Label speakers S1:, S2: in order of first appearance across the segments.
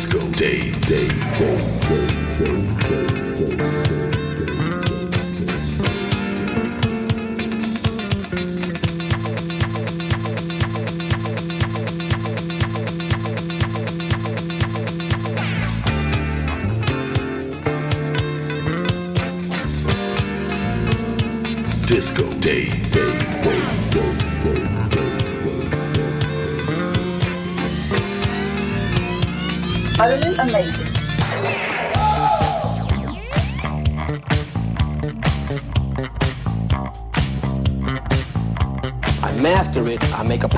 S1: Disco Day. Day. Day. Day. Day.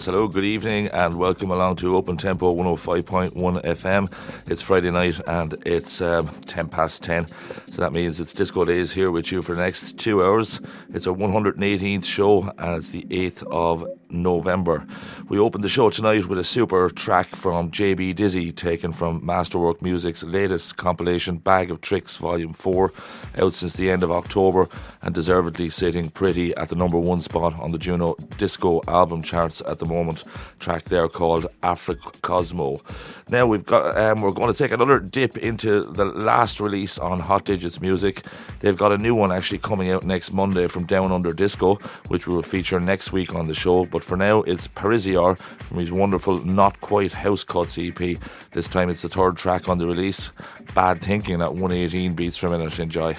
S2: Yes, hello, good evening, and welcome along to Open Tempo 105.1 FM. It's Friday night and it's um, 10 past 10, so that means it's Disco Days here with you for the next two hours. It's our 118th show and it's the 8th of November. We opened the show tonight with a super track from JB Dizzy, taken from Masterwork Music's latest compilation, Bag of Tricks Volume 4, out since the end of October and deservedly sitting pretty at the number one spot on the Juno Disco album charts at the moment. Track there called Afric Cosmo. Now we've got um, we're going to take another dip into the last release on Hot Digits Music. They've got a new one actually coming out next Monday from Down Under Disco, which we will feature next week on the show. But for now, it's Parisior from his wonderful Not Quite House Cuts EP. This time it's the third track on the release. Bad Thinking at 118 beats per minute. Enjoy.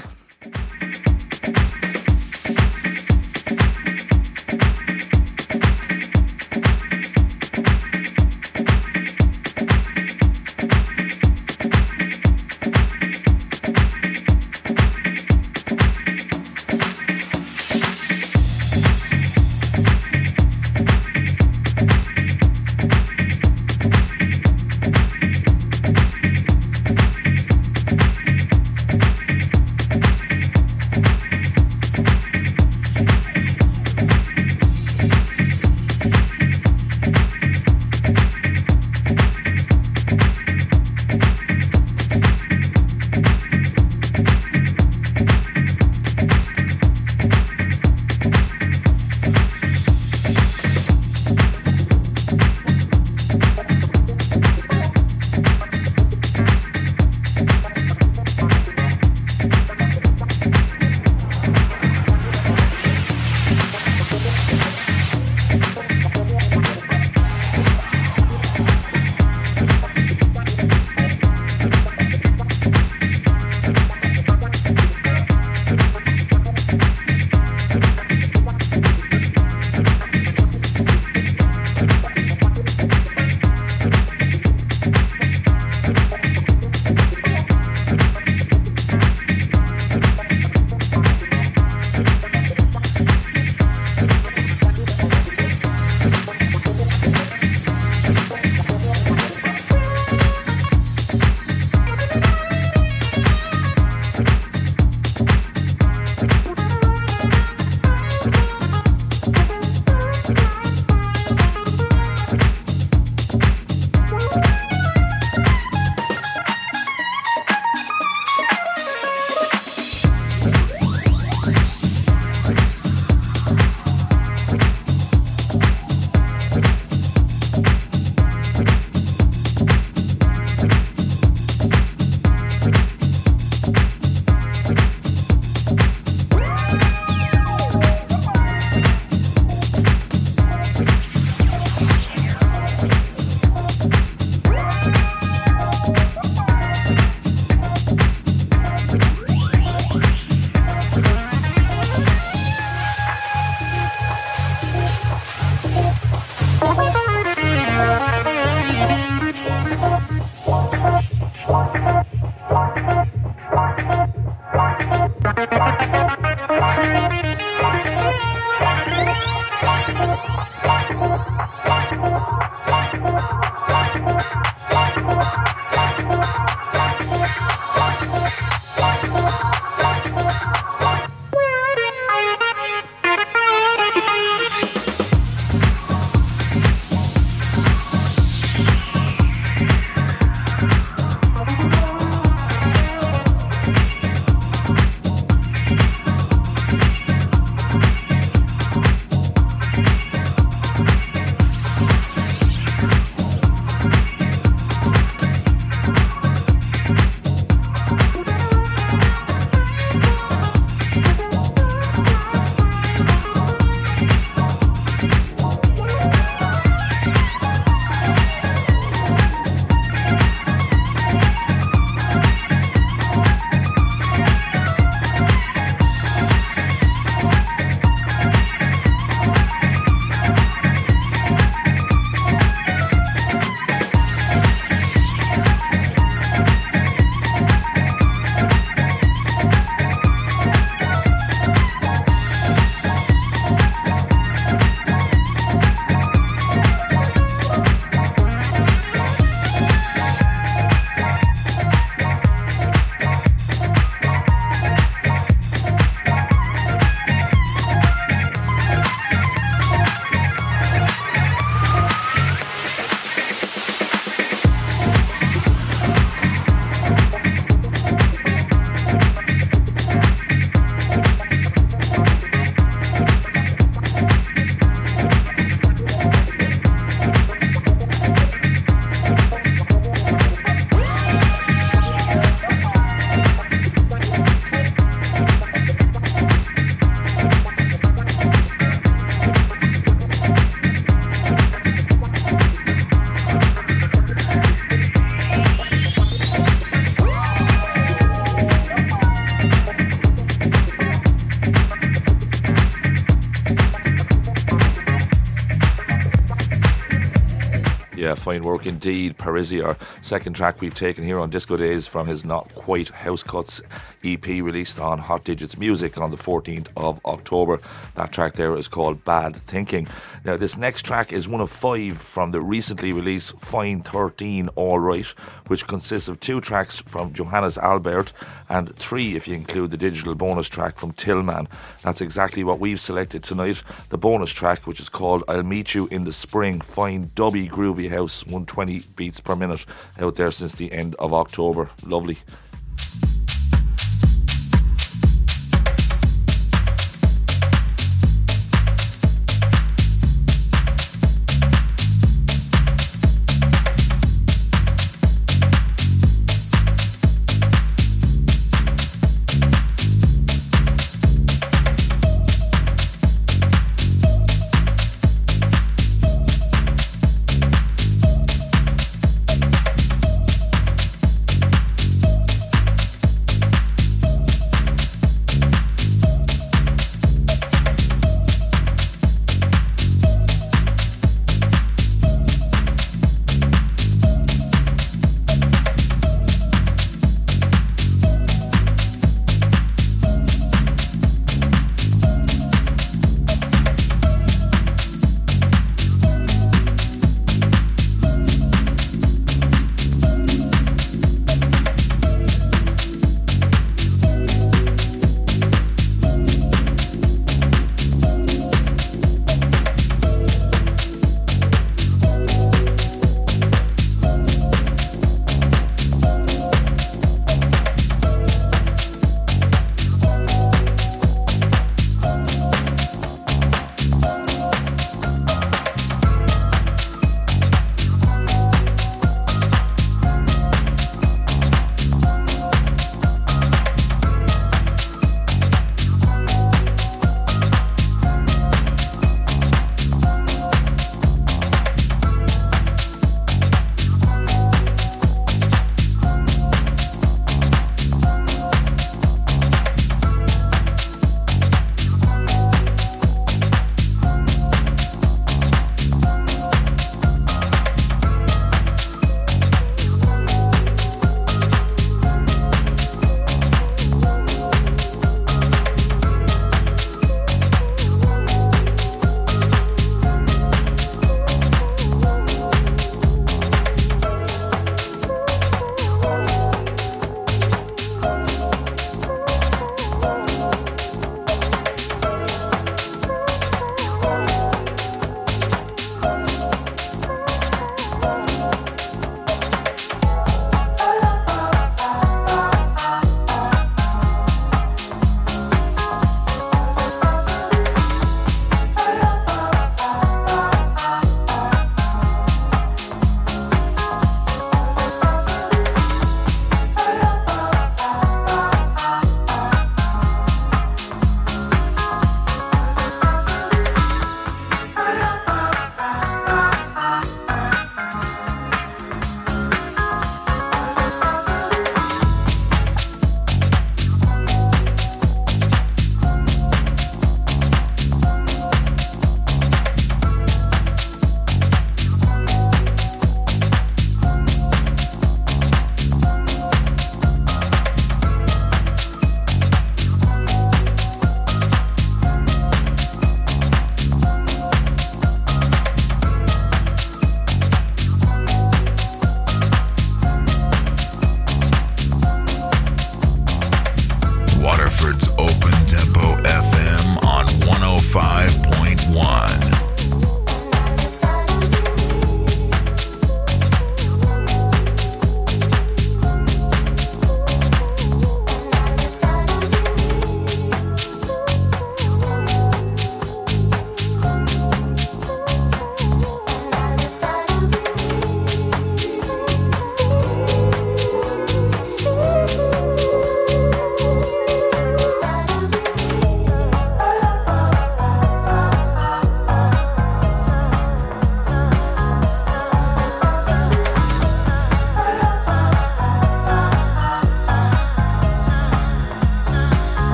S2: Fine work indeed. Parisi, our second track we've taken here on Disco Days from his Not Quite House Cuts EP released on Hot Digits Music on the 14th of October. That track there is called Bad Thinking. Now, this next track is one of five from the recently released Fine 13 All Right, which consists of two tracks from Johannes Albert and three if you include the digital bonus track from Tillman. That's exactly what we've selected tonight. The bonus track, which is called I'll Meet You in the Spring, fine dubby groovy house, 120 beats per minute out there since the end of October. Lovely.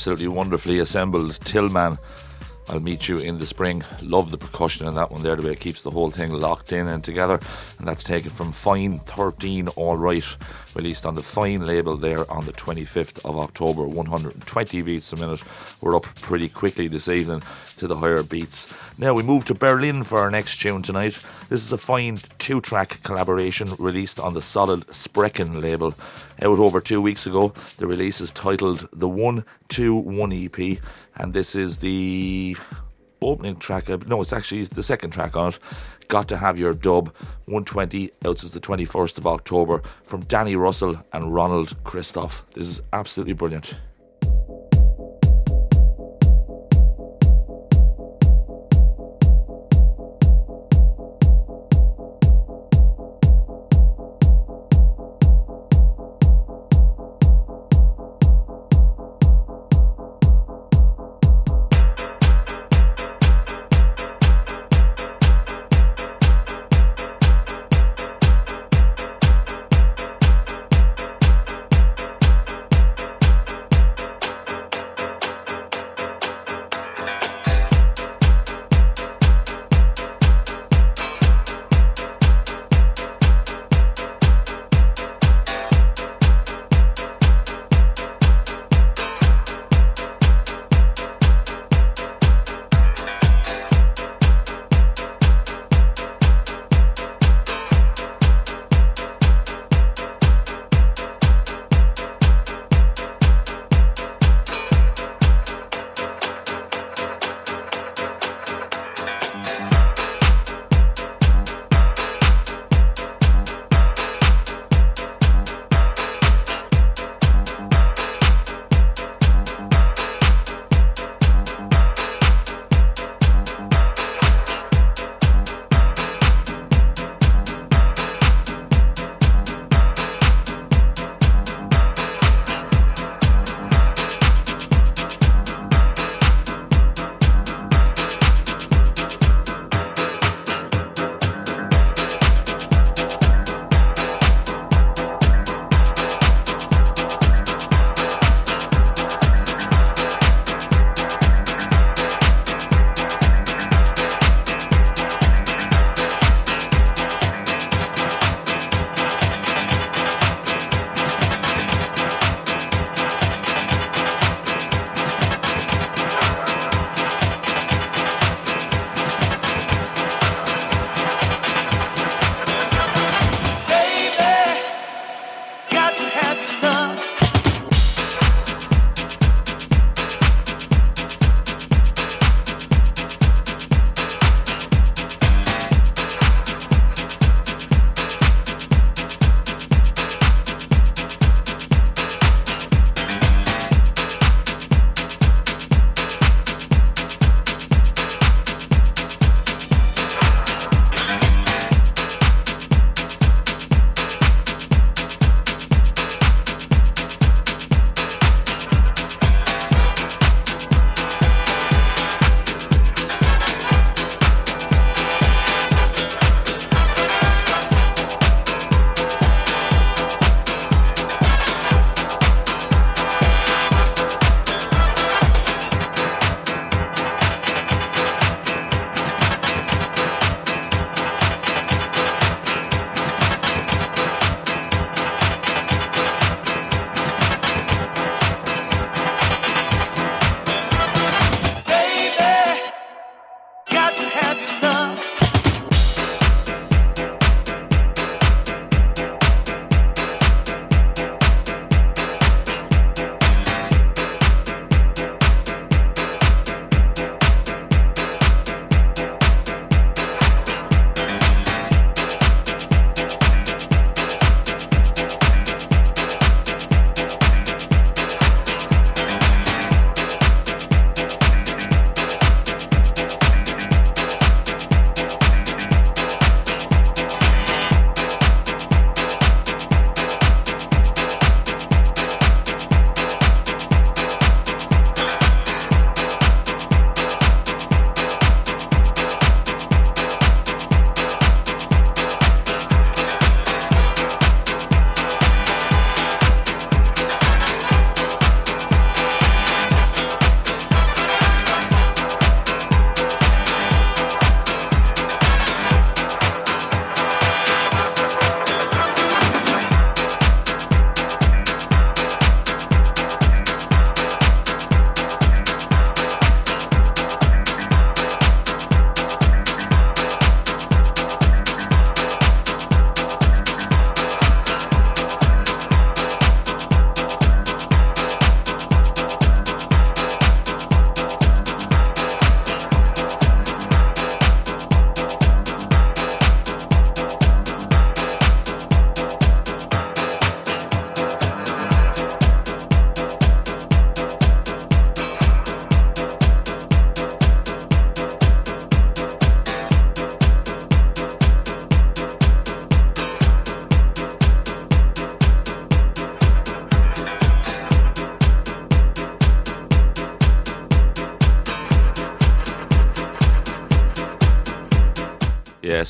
S2: Absolutely wonderfully assembled. Tillman. I'll meet you in the spring. Love the percussion in that one there, the way it keeps the whole thing locked in and together. And that's taken from Fine 13 All Right, released on the Fine label there on the 25th of October. 120 beats a minute. We're up pretty quickly this evening to the higher beats. Now we move to Berlin for our next tune tonight. This is a fine two track collaboration released on the solid Sprechen label. Out over two weeks ago, the release is titled The 121 EP, and this is the opening track. No, it's actually the second track on it. Got to have your dub 120 out since the 21st of October from Danny Russell and Ronald Christoph. This is absolutely brilliant.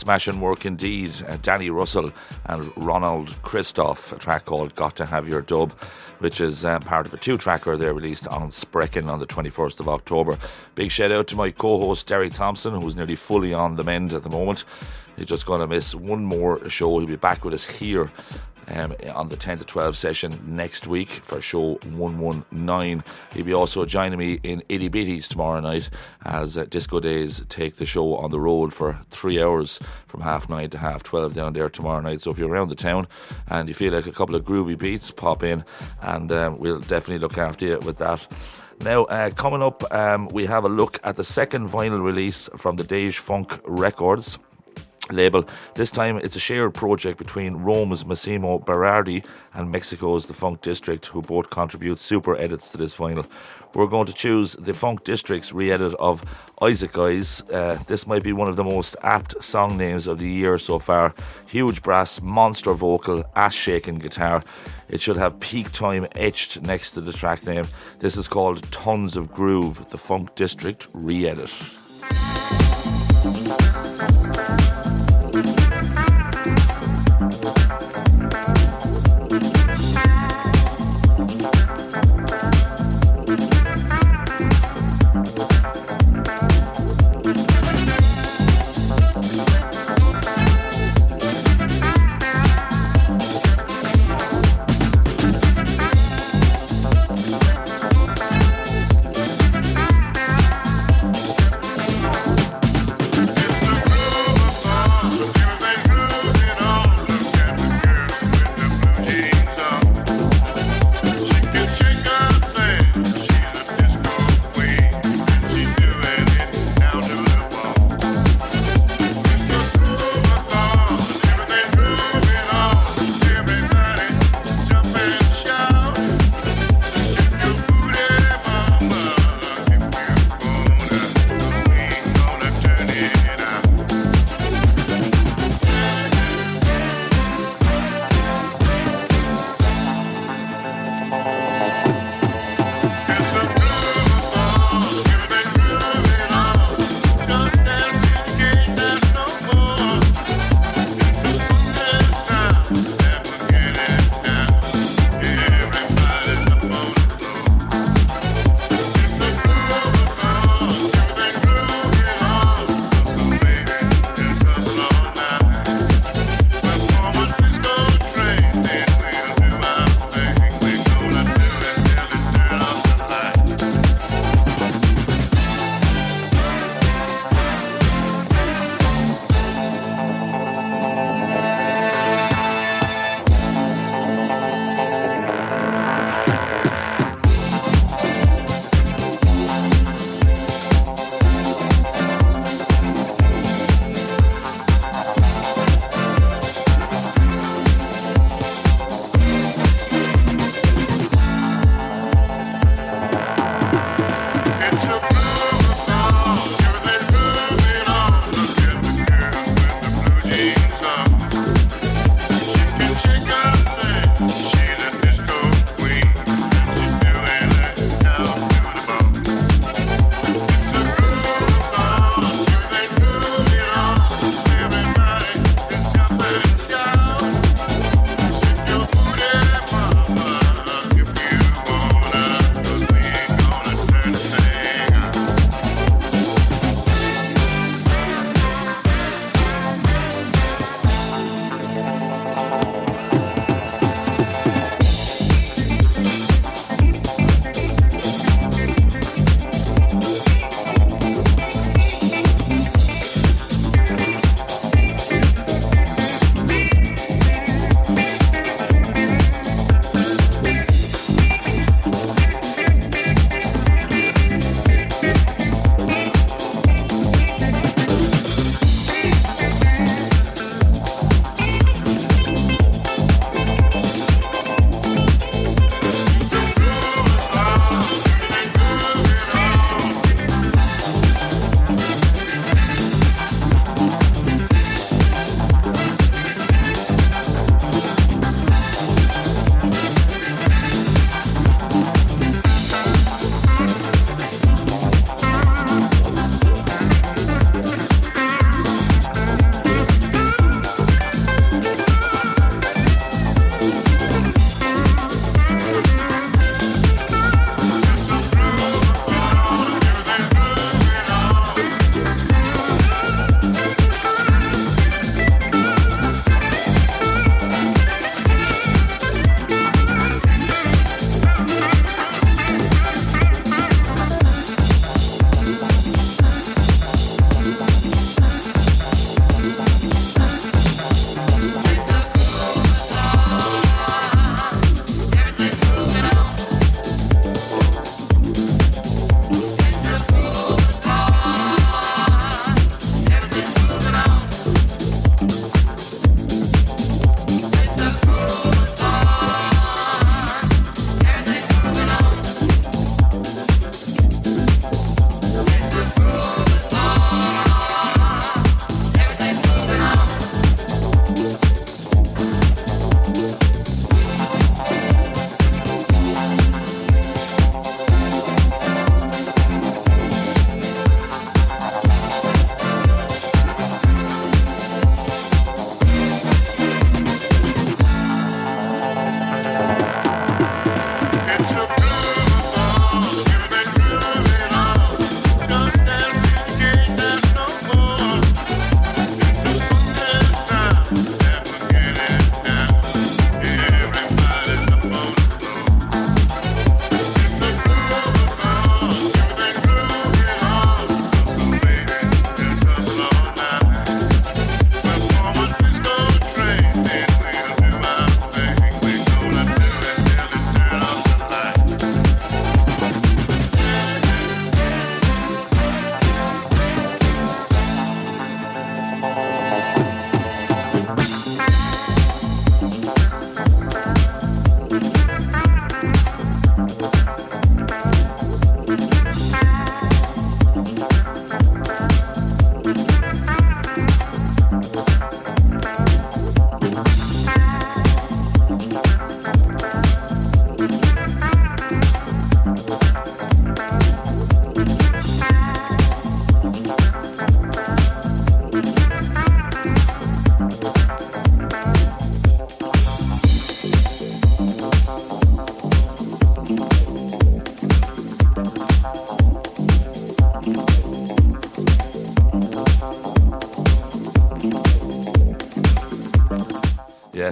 S2: Smashing work indeed. Uh, Danny Russell and Ronald Christoph, a track called Got to Have Your Dub, which is uh, part of a two tracker they released on Sprechen on the 21st of October. Big shout out to my co host Derek Thompson, who's nearly fully on the mend at the moment. He's just going to miss one more show. He'll be back with us here um, on the 10 to 12 session next week for show 119. He'll be also joining me in Itty Bitties tomorrow night as uh, Disco Days take the show on the road for three hours from half nine to half 12 down there tomorrow night. So if you're around the town and you feel like a couple of groovy beats, pop in and um, we'll definitely look after you with that. Now, uh, coming up, um, we have a look at the second vinyl release from the Dej Funk Records label. This time it's a shared project between Rome's Massimo Berardi and Mexico's The Funk District, who both contribute super edits to this vinyl. We're going to choose the Funk District's re edit of Isaac Hayes. Uh, this might be one of the most apt song names of the year so far. Huge brass, monster vocal, ass shaking guitar. It should have peak time etched next to the track name. This is called Tons of Groove, the Funk District re edit.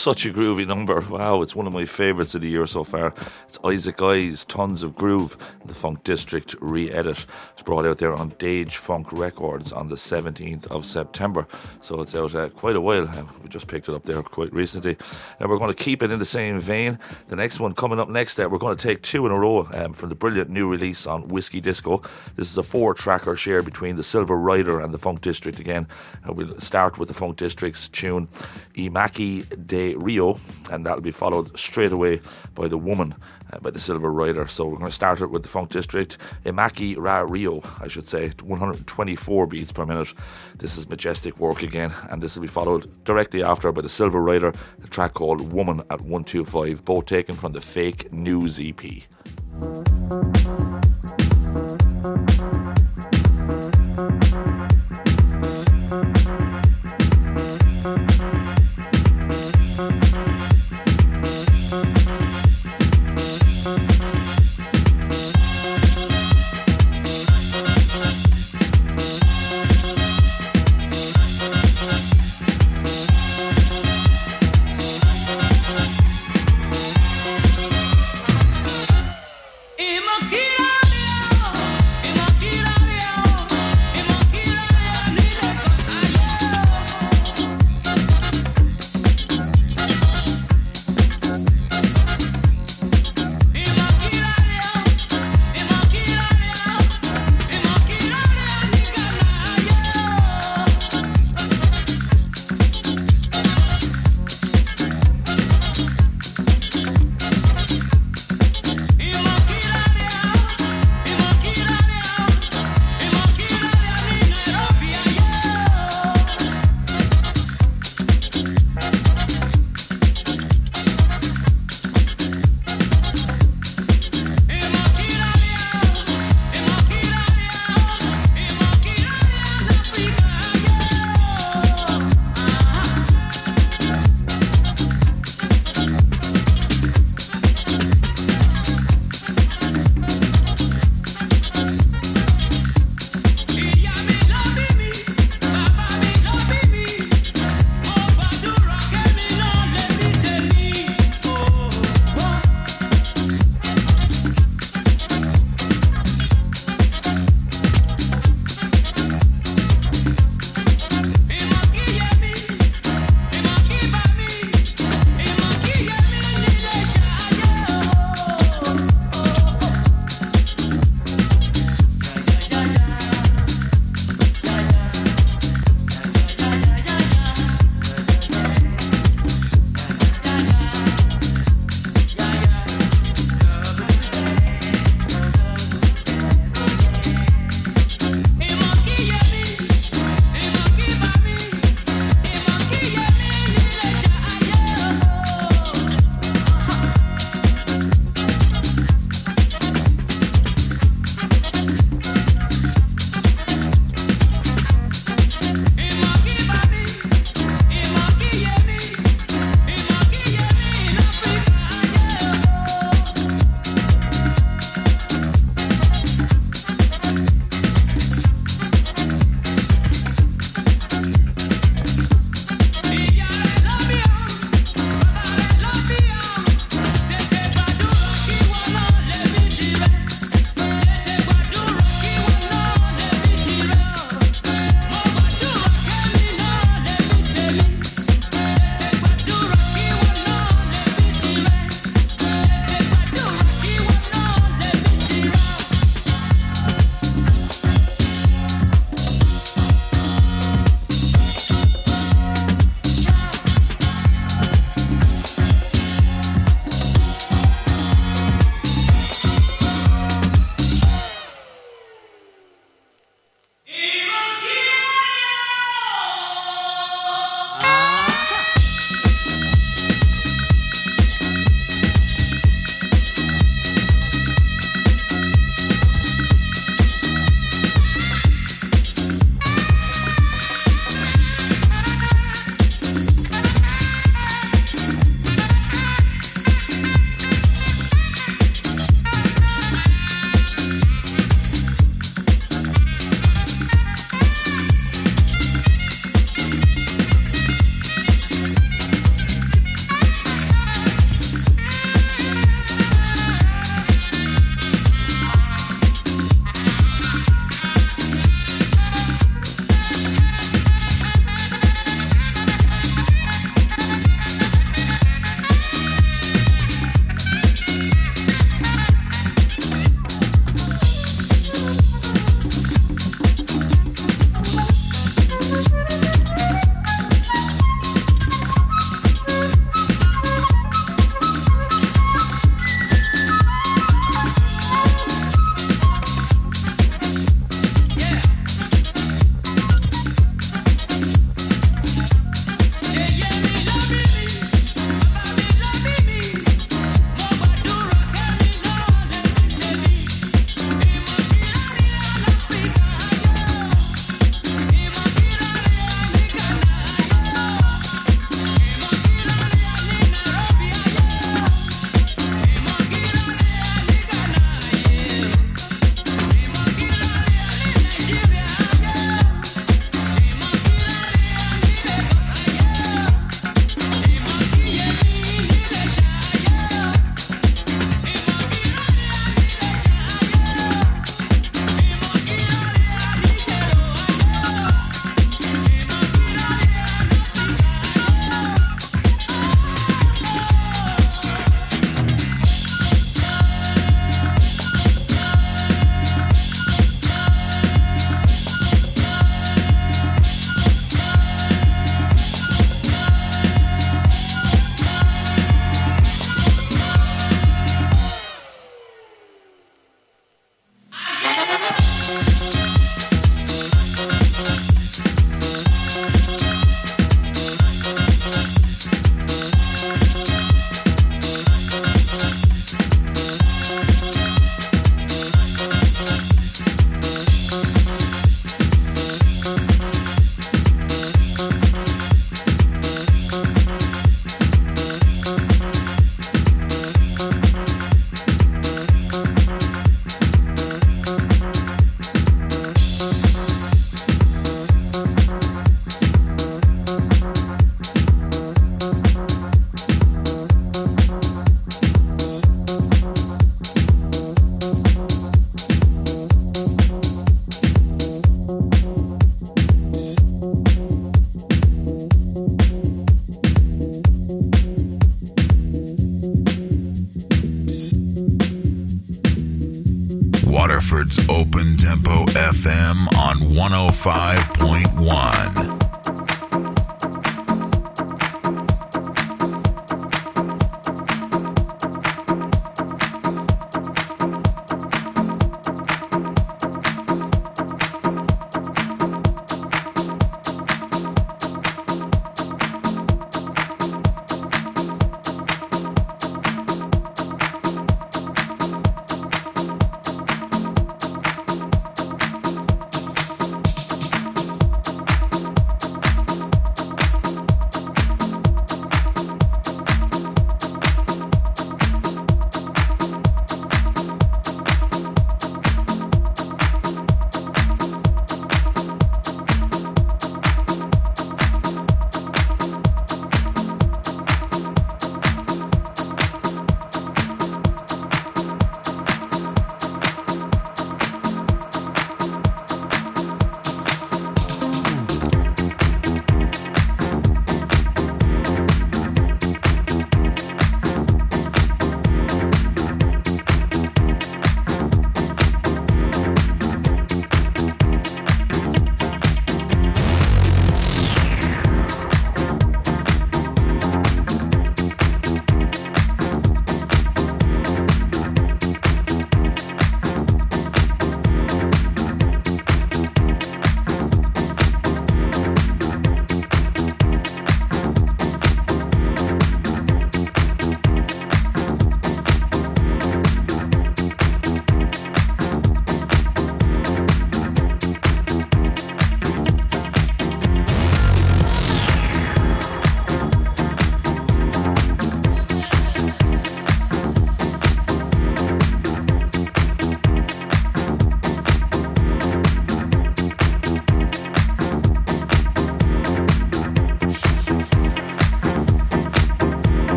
S2: Such a groovy number. Wow, it's one of my favourites of the year so far. It's Isaac Hayes, Tons of Groove, the Funk District re edit. It's brought out there on Dage Funk Records on the 17th of September. So it's out uh, quite a while. Uh, we just picked it up there quite recently. And we're going to keep it in the same vein. The next one coming up next, uh, we're going to take two in a row um, from the brilliant new release on Whiskey Disco. This is a four tracker share between the Silver Rider and the Funk District again. Uh, we'll start with the Funk District's tune Imaki de Rio, and that'll be followed straight away by The Woman uh, by the Silver Rider. So we're going to start it with the Funk District, Imaki Ra Rio, I should say, 124 beats per minute. This is majestic work again, and this will be followed directly after by the Silver Rider, track called Woman at 125, both taken from the Fake News EP.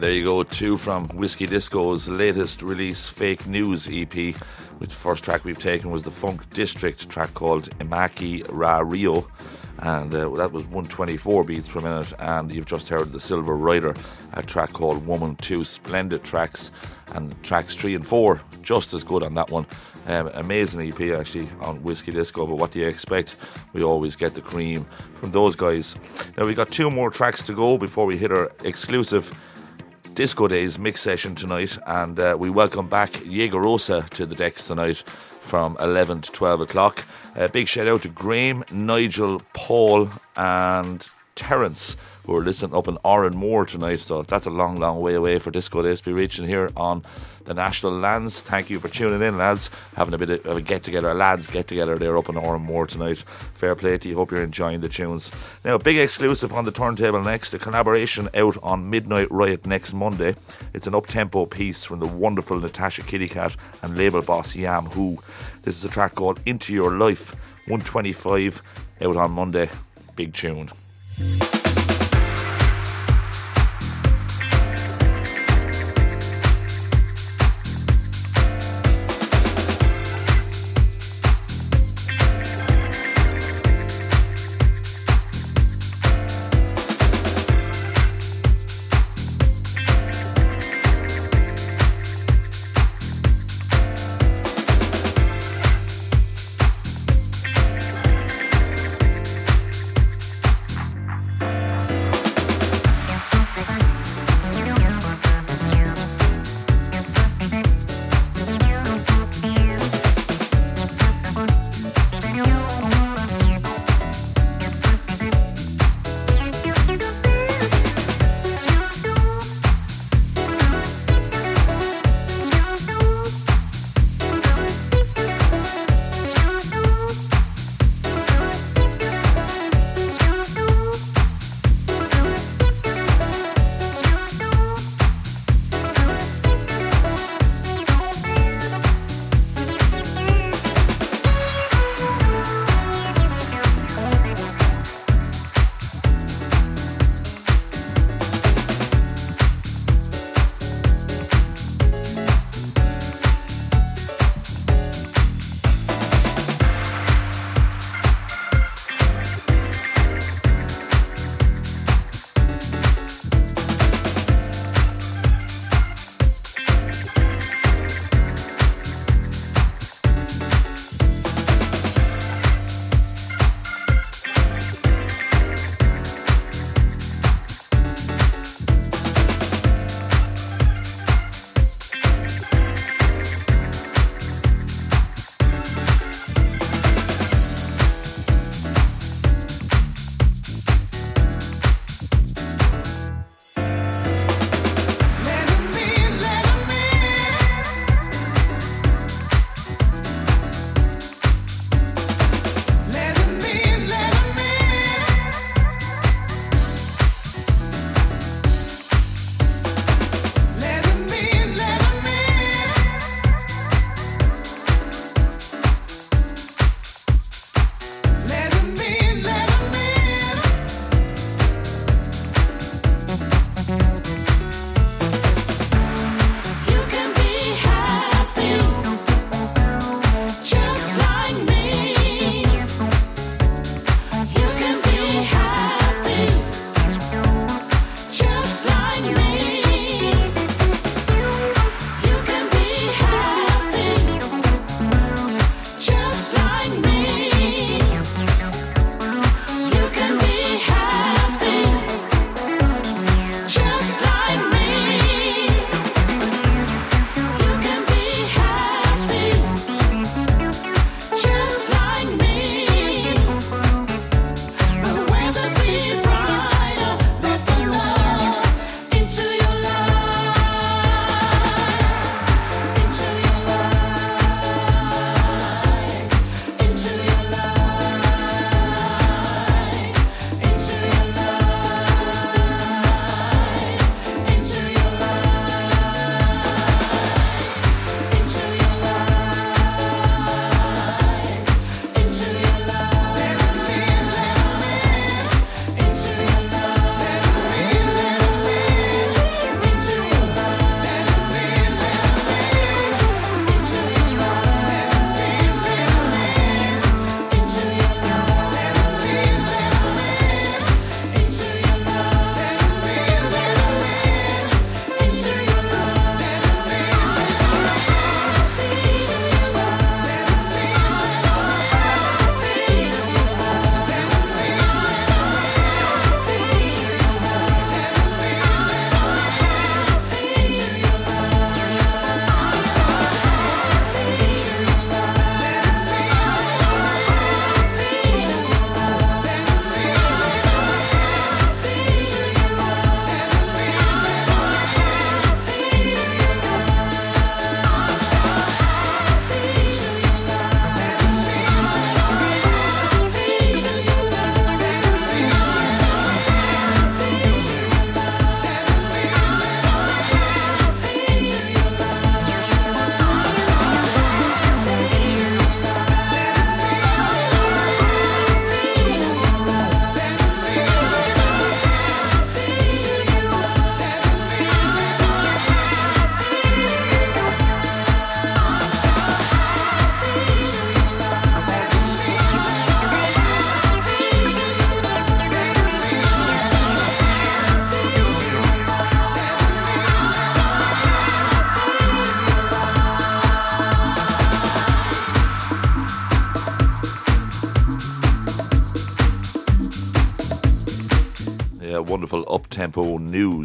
S2: There you go. Two from Whiskey Disco's latest release, Fake News EP. Which first track we've taken was the Funk District track called Imaki Ra Rio. And uh, that was 124 beats per minute. And you've just heard the Silver Rider, a track called Woman 2. Splendid tracks. And tracks 3 and 4, just as good on that one. Um, amazing EP actually on Whiskey Disco, but what do you expect? We always get the cream from those guys. Now we got two more tracks to go before we hit our exclusive Disco Days mix session tonight, and uh, we welcome back Jaegerosa to the decks tonight from 11 to 12 o'clock. A big shout out to Graham, Nigel, Paul, and Terence who are listening up in Oranmore tonight. So that's a long, long way away for Disco Days to be reaching here on the national lands. Thank you for tuning in, lads. Having a bit of a get together, lads get together there up in Oranmore tonight. Fair play to you. Hope you're enjoying the tunes. Now, big exclusive on the turntable next. A collaboration out on Midnight Riot next Monday. It's an up tempo piece from the wonderful Natasha Kittycat and label boss Yam Who. This is a track called Into Your Life 125 out on Monday. Big tune.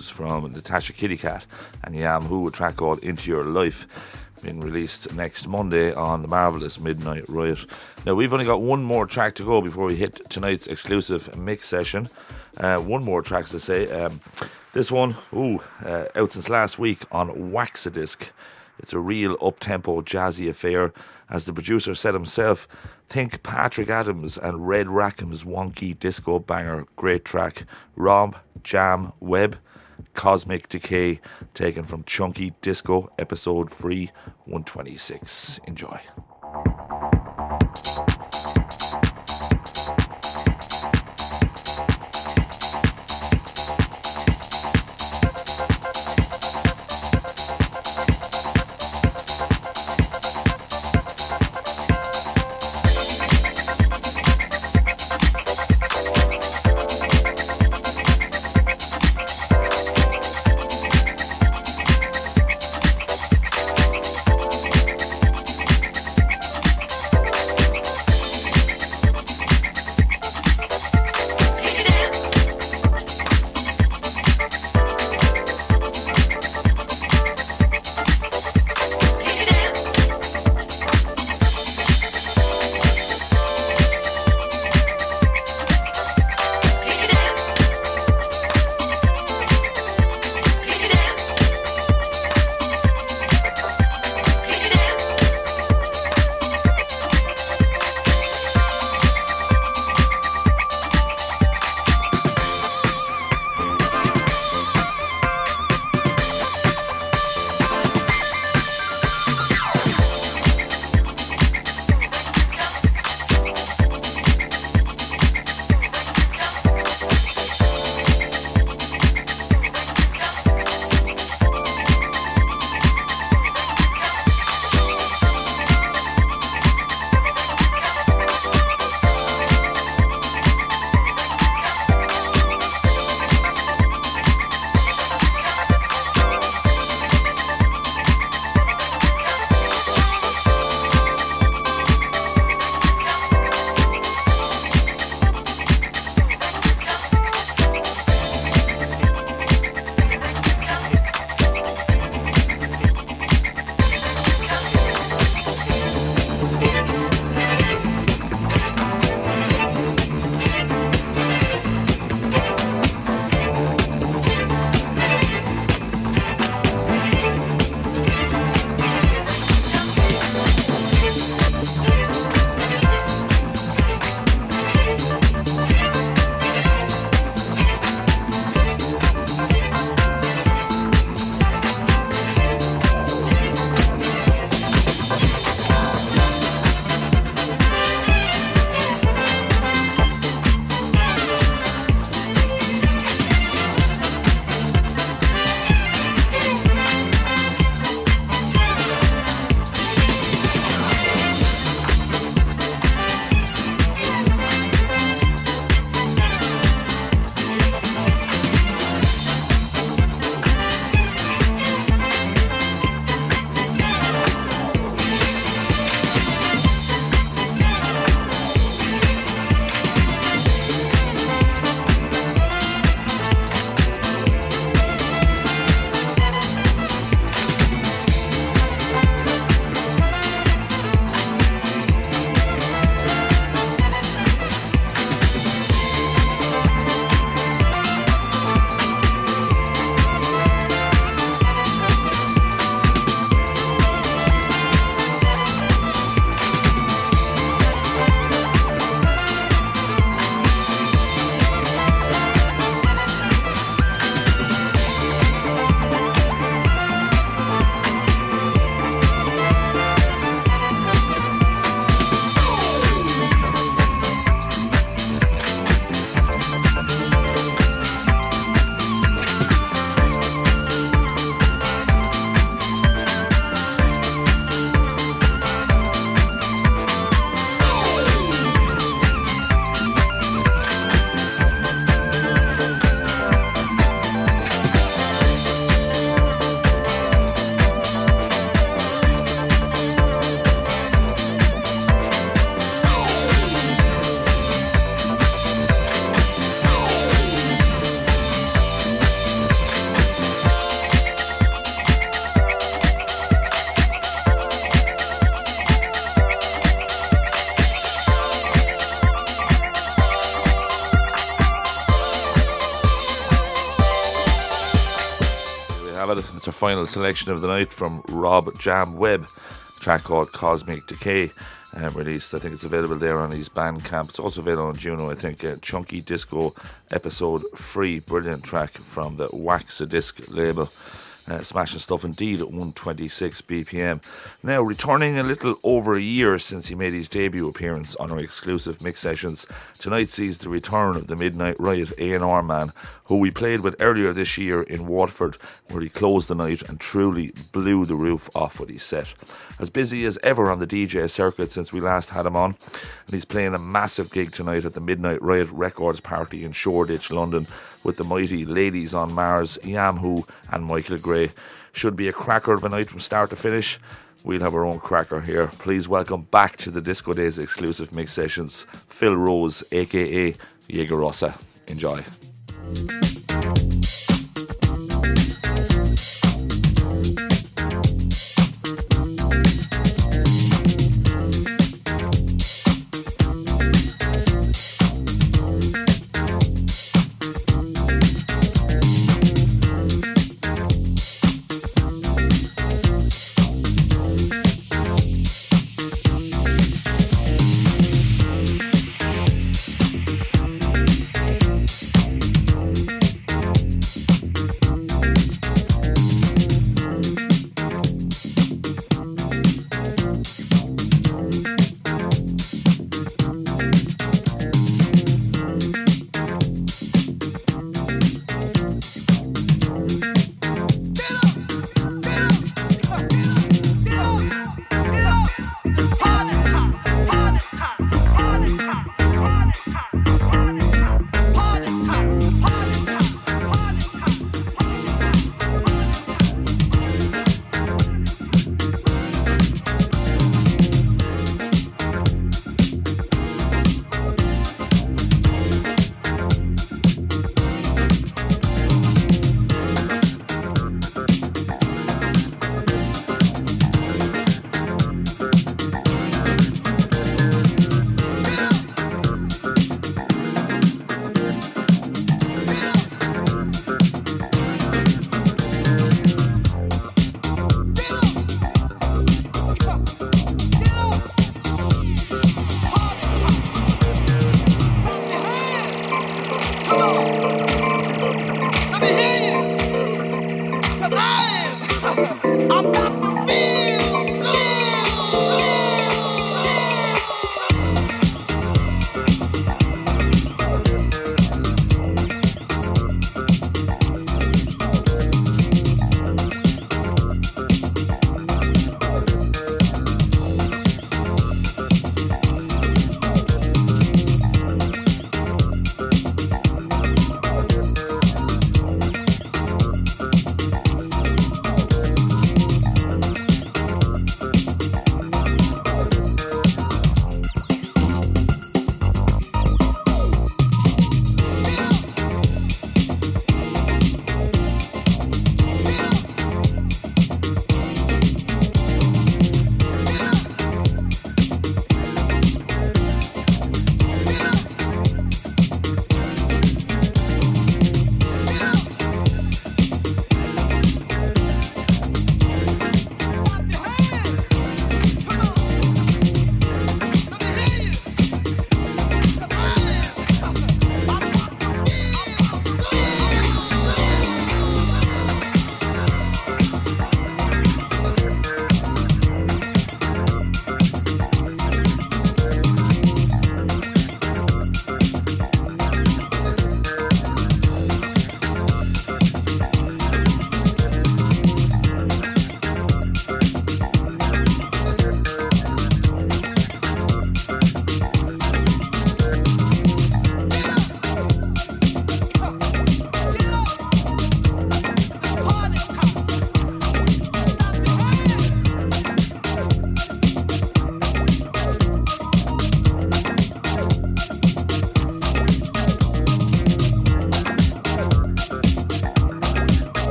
S2: News from Natasha Kitty Cat and Yam Who, a track called Into Your Life, being released next Monday on the marvelous Midnight Riot. Now, we've only got one more track to go before we hit tonight's exclusive mix session. Uh, one more track to say. Um, this one, ooh, uh, out since last week on Waxadisc. It's a real up tempo jazzy affair. As the producer said himself, think Patrick Adams and Red Rackham's wonky disco banger. Great track. Rob, Jam, Webb, Cosmic Decay, taken from Chunky Disco, episode 3 126. Enjoy. Final selection of the night from Rob Jam Webb, track called Cosmic Decay. Um, released, I think it's available there on his Bandcamp. It's also available on Juno, I think. Uh, Chunky Disco episode free, brilliant track from the Wax a Disc label. Uh, smashing stuff indeed at 126 BPM. Now, returning a little over a year since he made his debut appearance on our exclusive mix sessions, tonight sees the return of the Midnight Riot A&R man, who we played with earlier this year in Waterford, where he closed the night and truly blew the roof off with his set. As busy as ever on the DJ circuit since we last had him on, and he's playing a massive gig tonight at the Midnight Riot Records Party in Shoreditch, London, with the mighty Ladies on Mars, Yam Who, and Michael Gray. Should be a cracker of a night from start to finish. We'll have our own cracker here. Please welcome back to the Disco Days exclusive mix sessions, Phil Rose, aka Jaegerossa. Enjoy.
S3: あっ。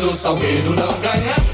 S3: No Salgueiro não ganha.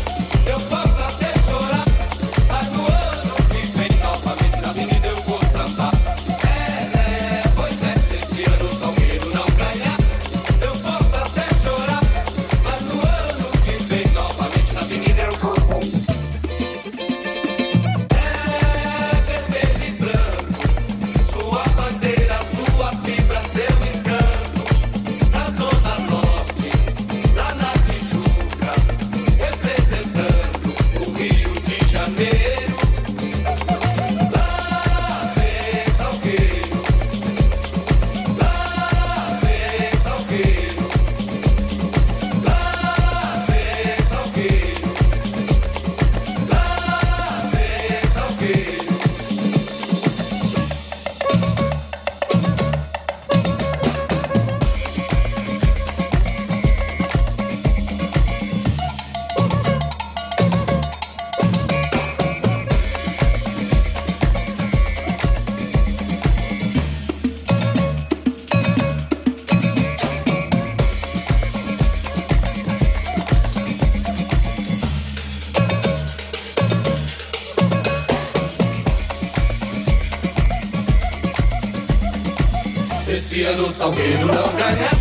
S3: Salgueiro não ganhar,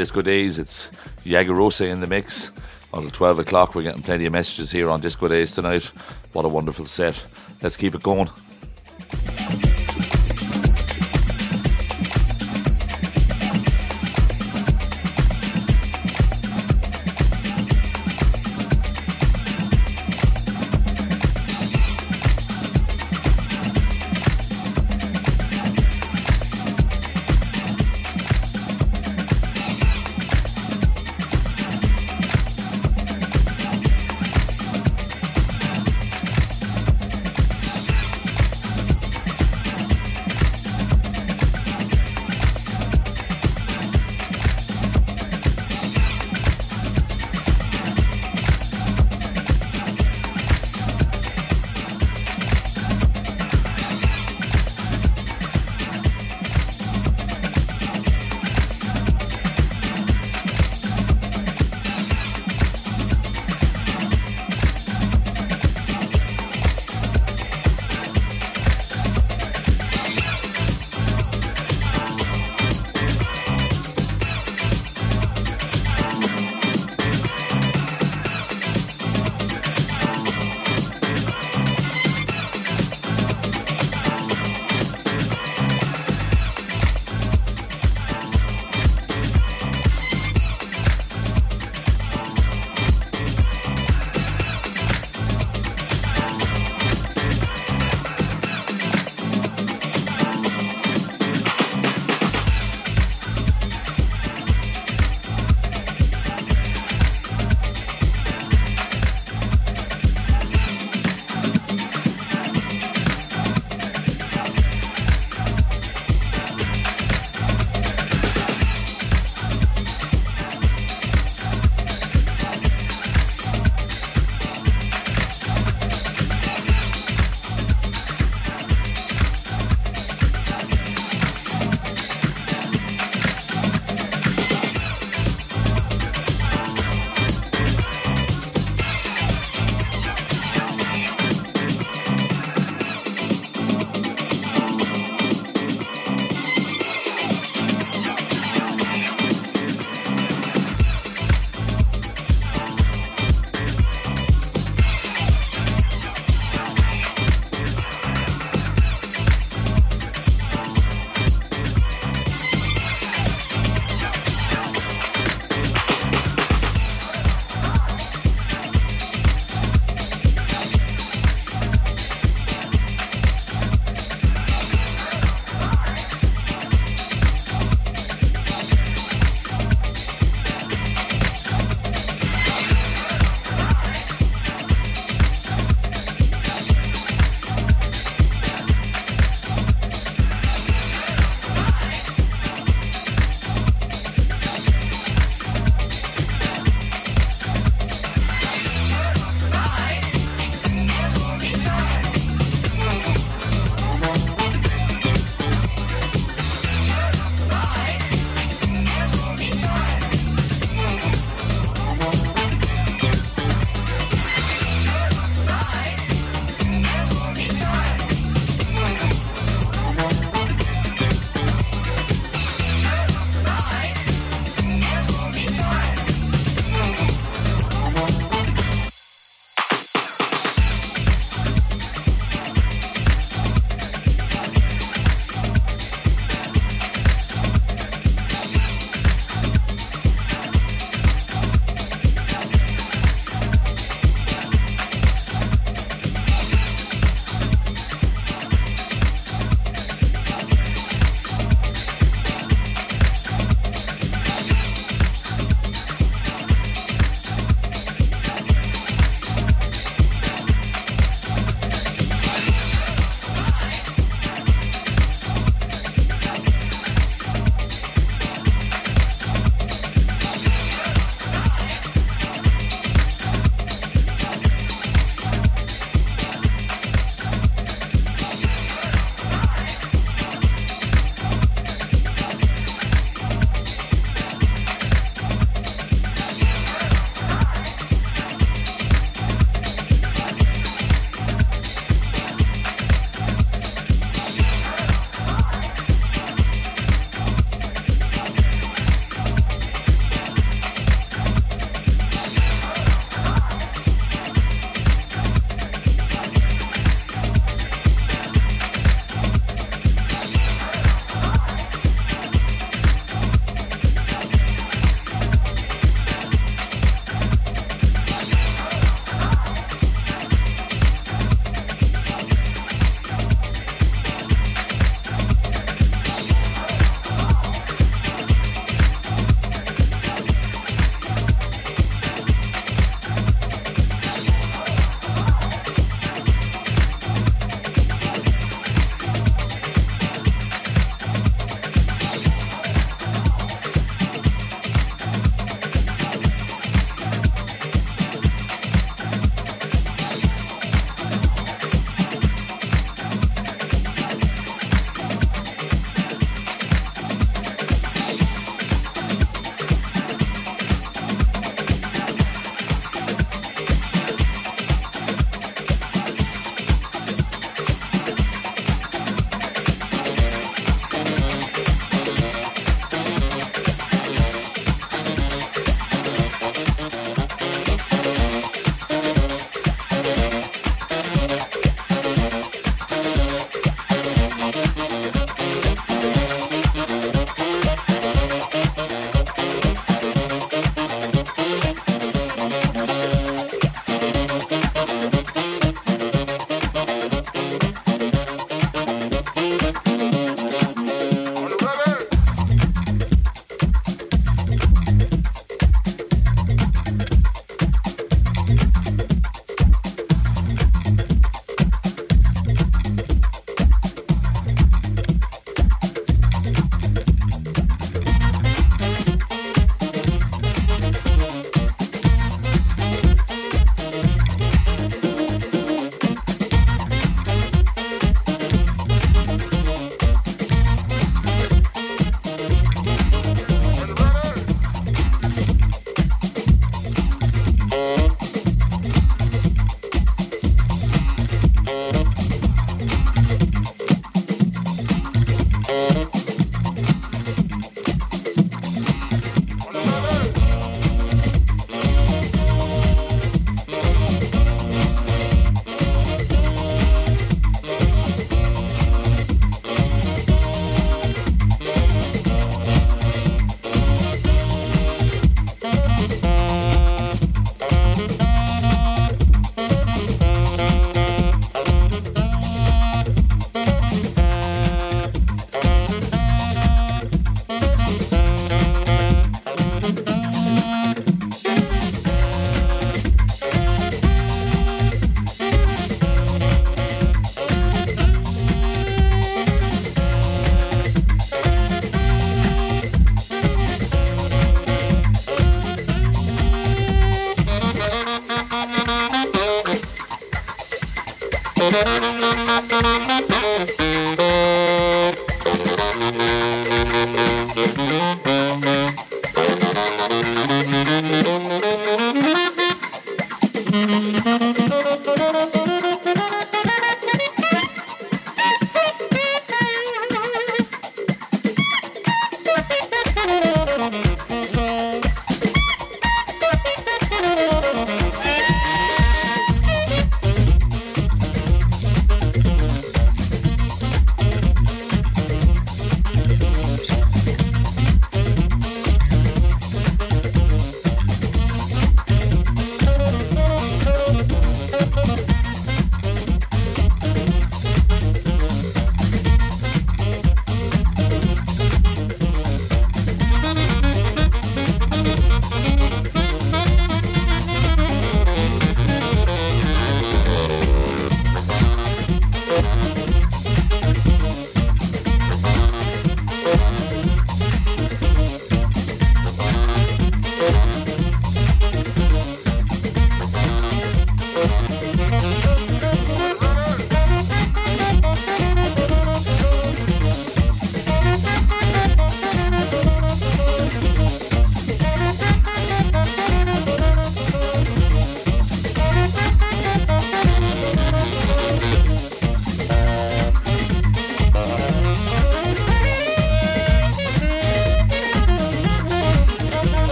S2: Disco Days. It's Yagarosa in the mix. Until 12 o'clock, we're getting plenty of messages here on Disco Days tonight. What a wonderful set. Let's keep it going.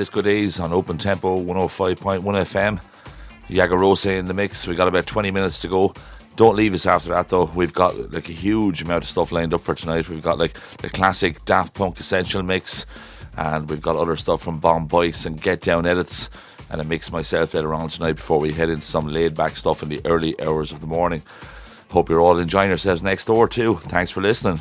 S2: Disco Days on Open Tempo 105.1 FM. Yagarose in the mix. We got about 20 minutes to go. Don't leave us after that though. We've got like a huge amount of stuff lined up for tonight. We've got like the classic Daft Punk Essential mix, and we've got other stuff from Bomb Boyce and Get Down edits, and a mix myself later on tonight before we head into some laid back stuff in the early hours of the morning. Hope you're all enjoying yourselves next door too. Thanks for listening.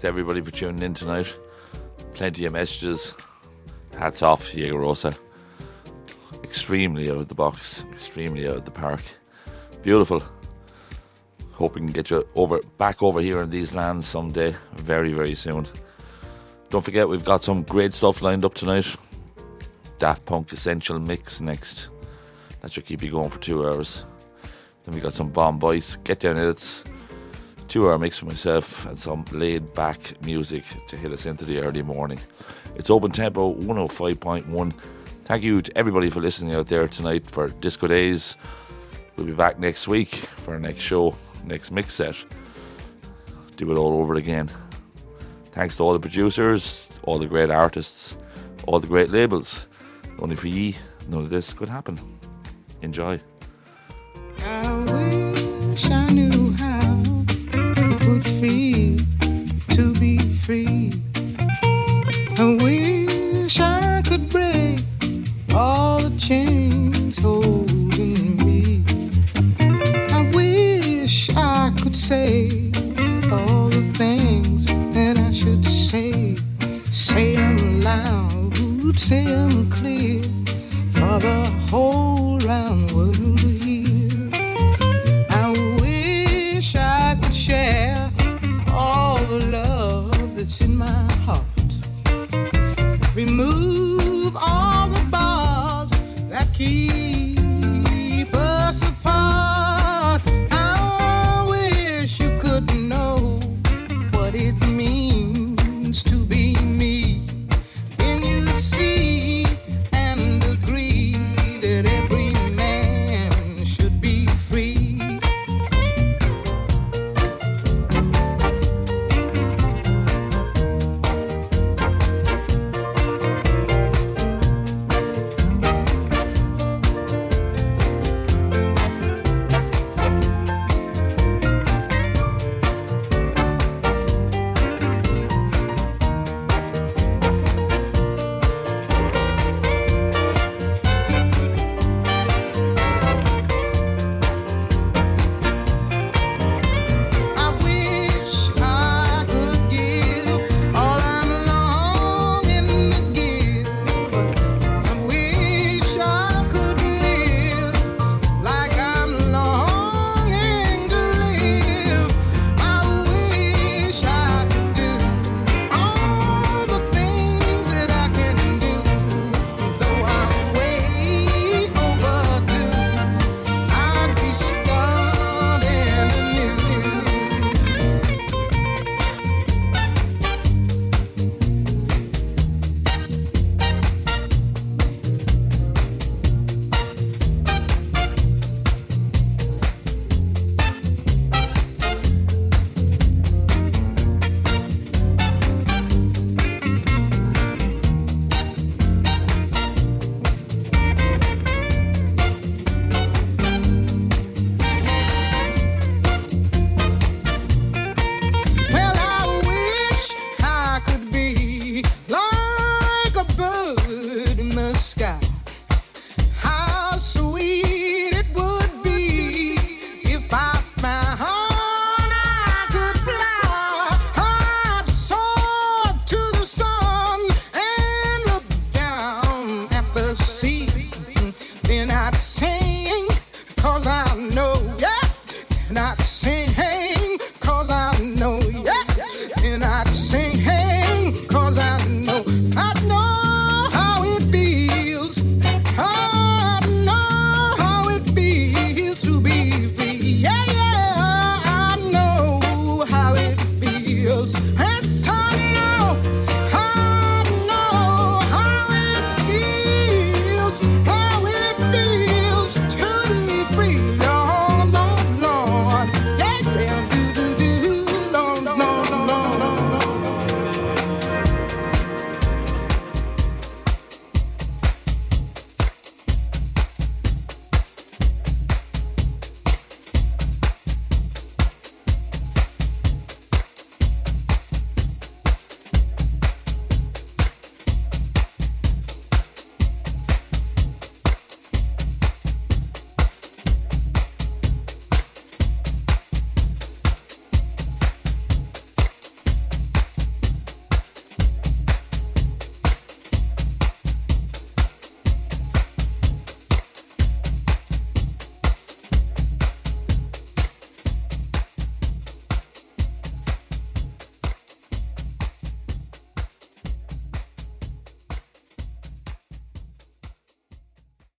S2: Thanks to everybody for tuning in tonight. Plenty of messages. Hats off, Diego Rosa. Extremely out of the box, extremely out of the park. Beautiful. Hope we can get you over back over here in these lands someday, very, very soon. Don't forget, we've got some great stuff lined up tonight. Daft Punk Essential Mix next. That should keep you going for two hours. Then we got some Bomb Boys, Get Down Edits, two hour mix for myself, and some laid back music to hit us into the early morning. It's open tempo 105.1. Thank you to everybody for listening out there tonight for Disco Days. We'll be back next week for our next show, next mix set. Do it all over again. Thanks to all the producers, all the great artists, all the great labels. Only for ye, none of this could happen. Enjoy.
S4: I wish I knew to be free. I wish I could break all the chains holding me. I wish I could say all the things that I should say. Say them loud, say them clear for the whole round world my heart. Remove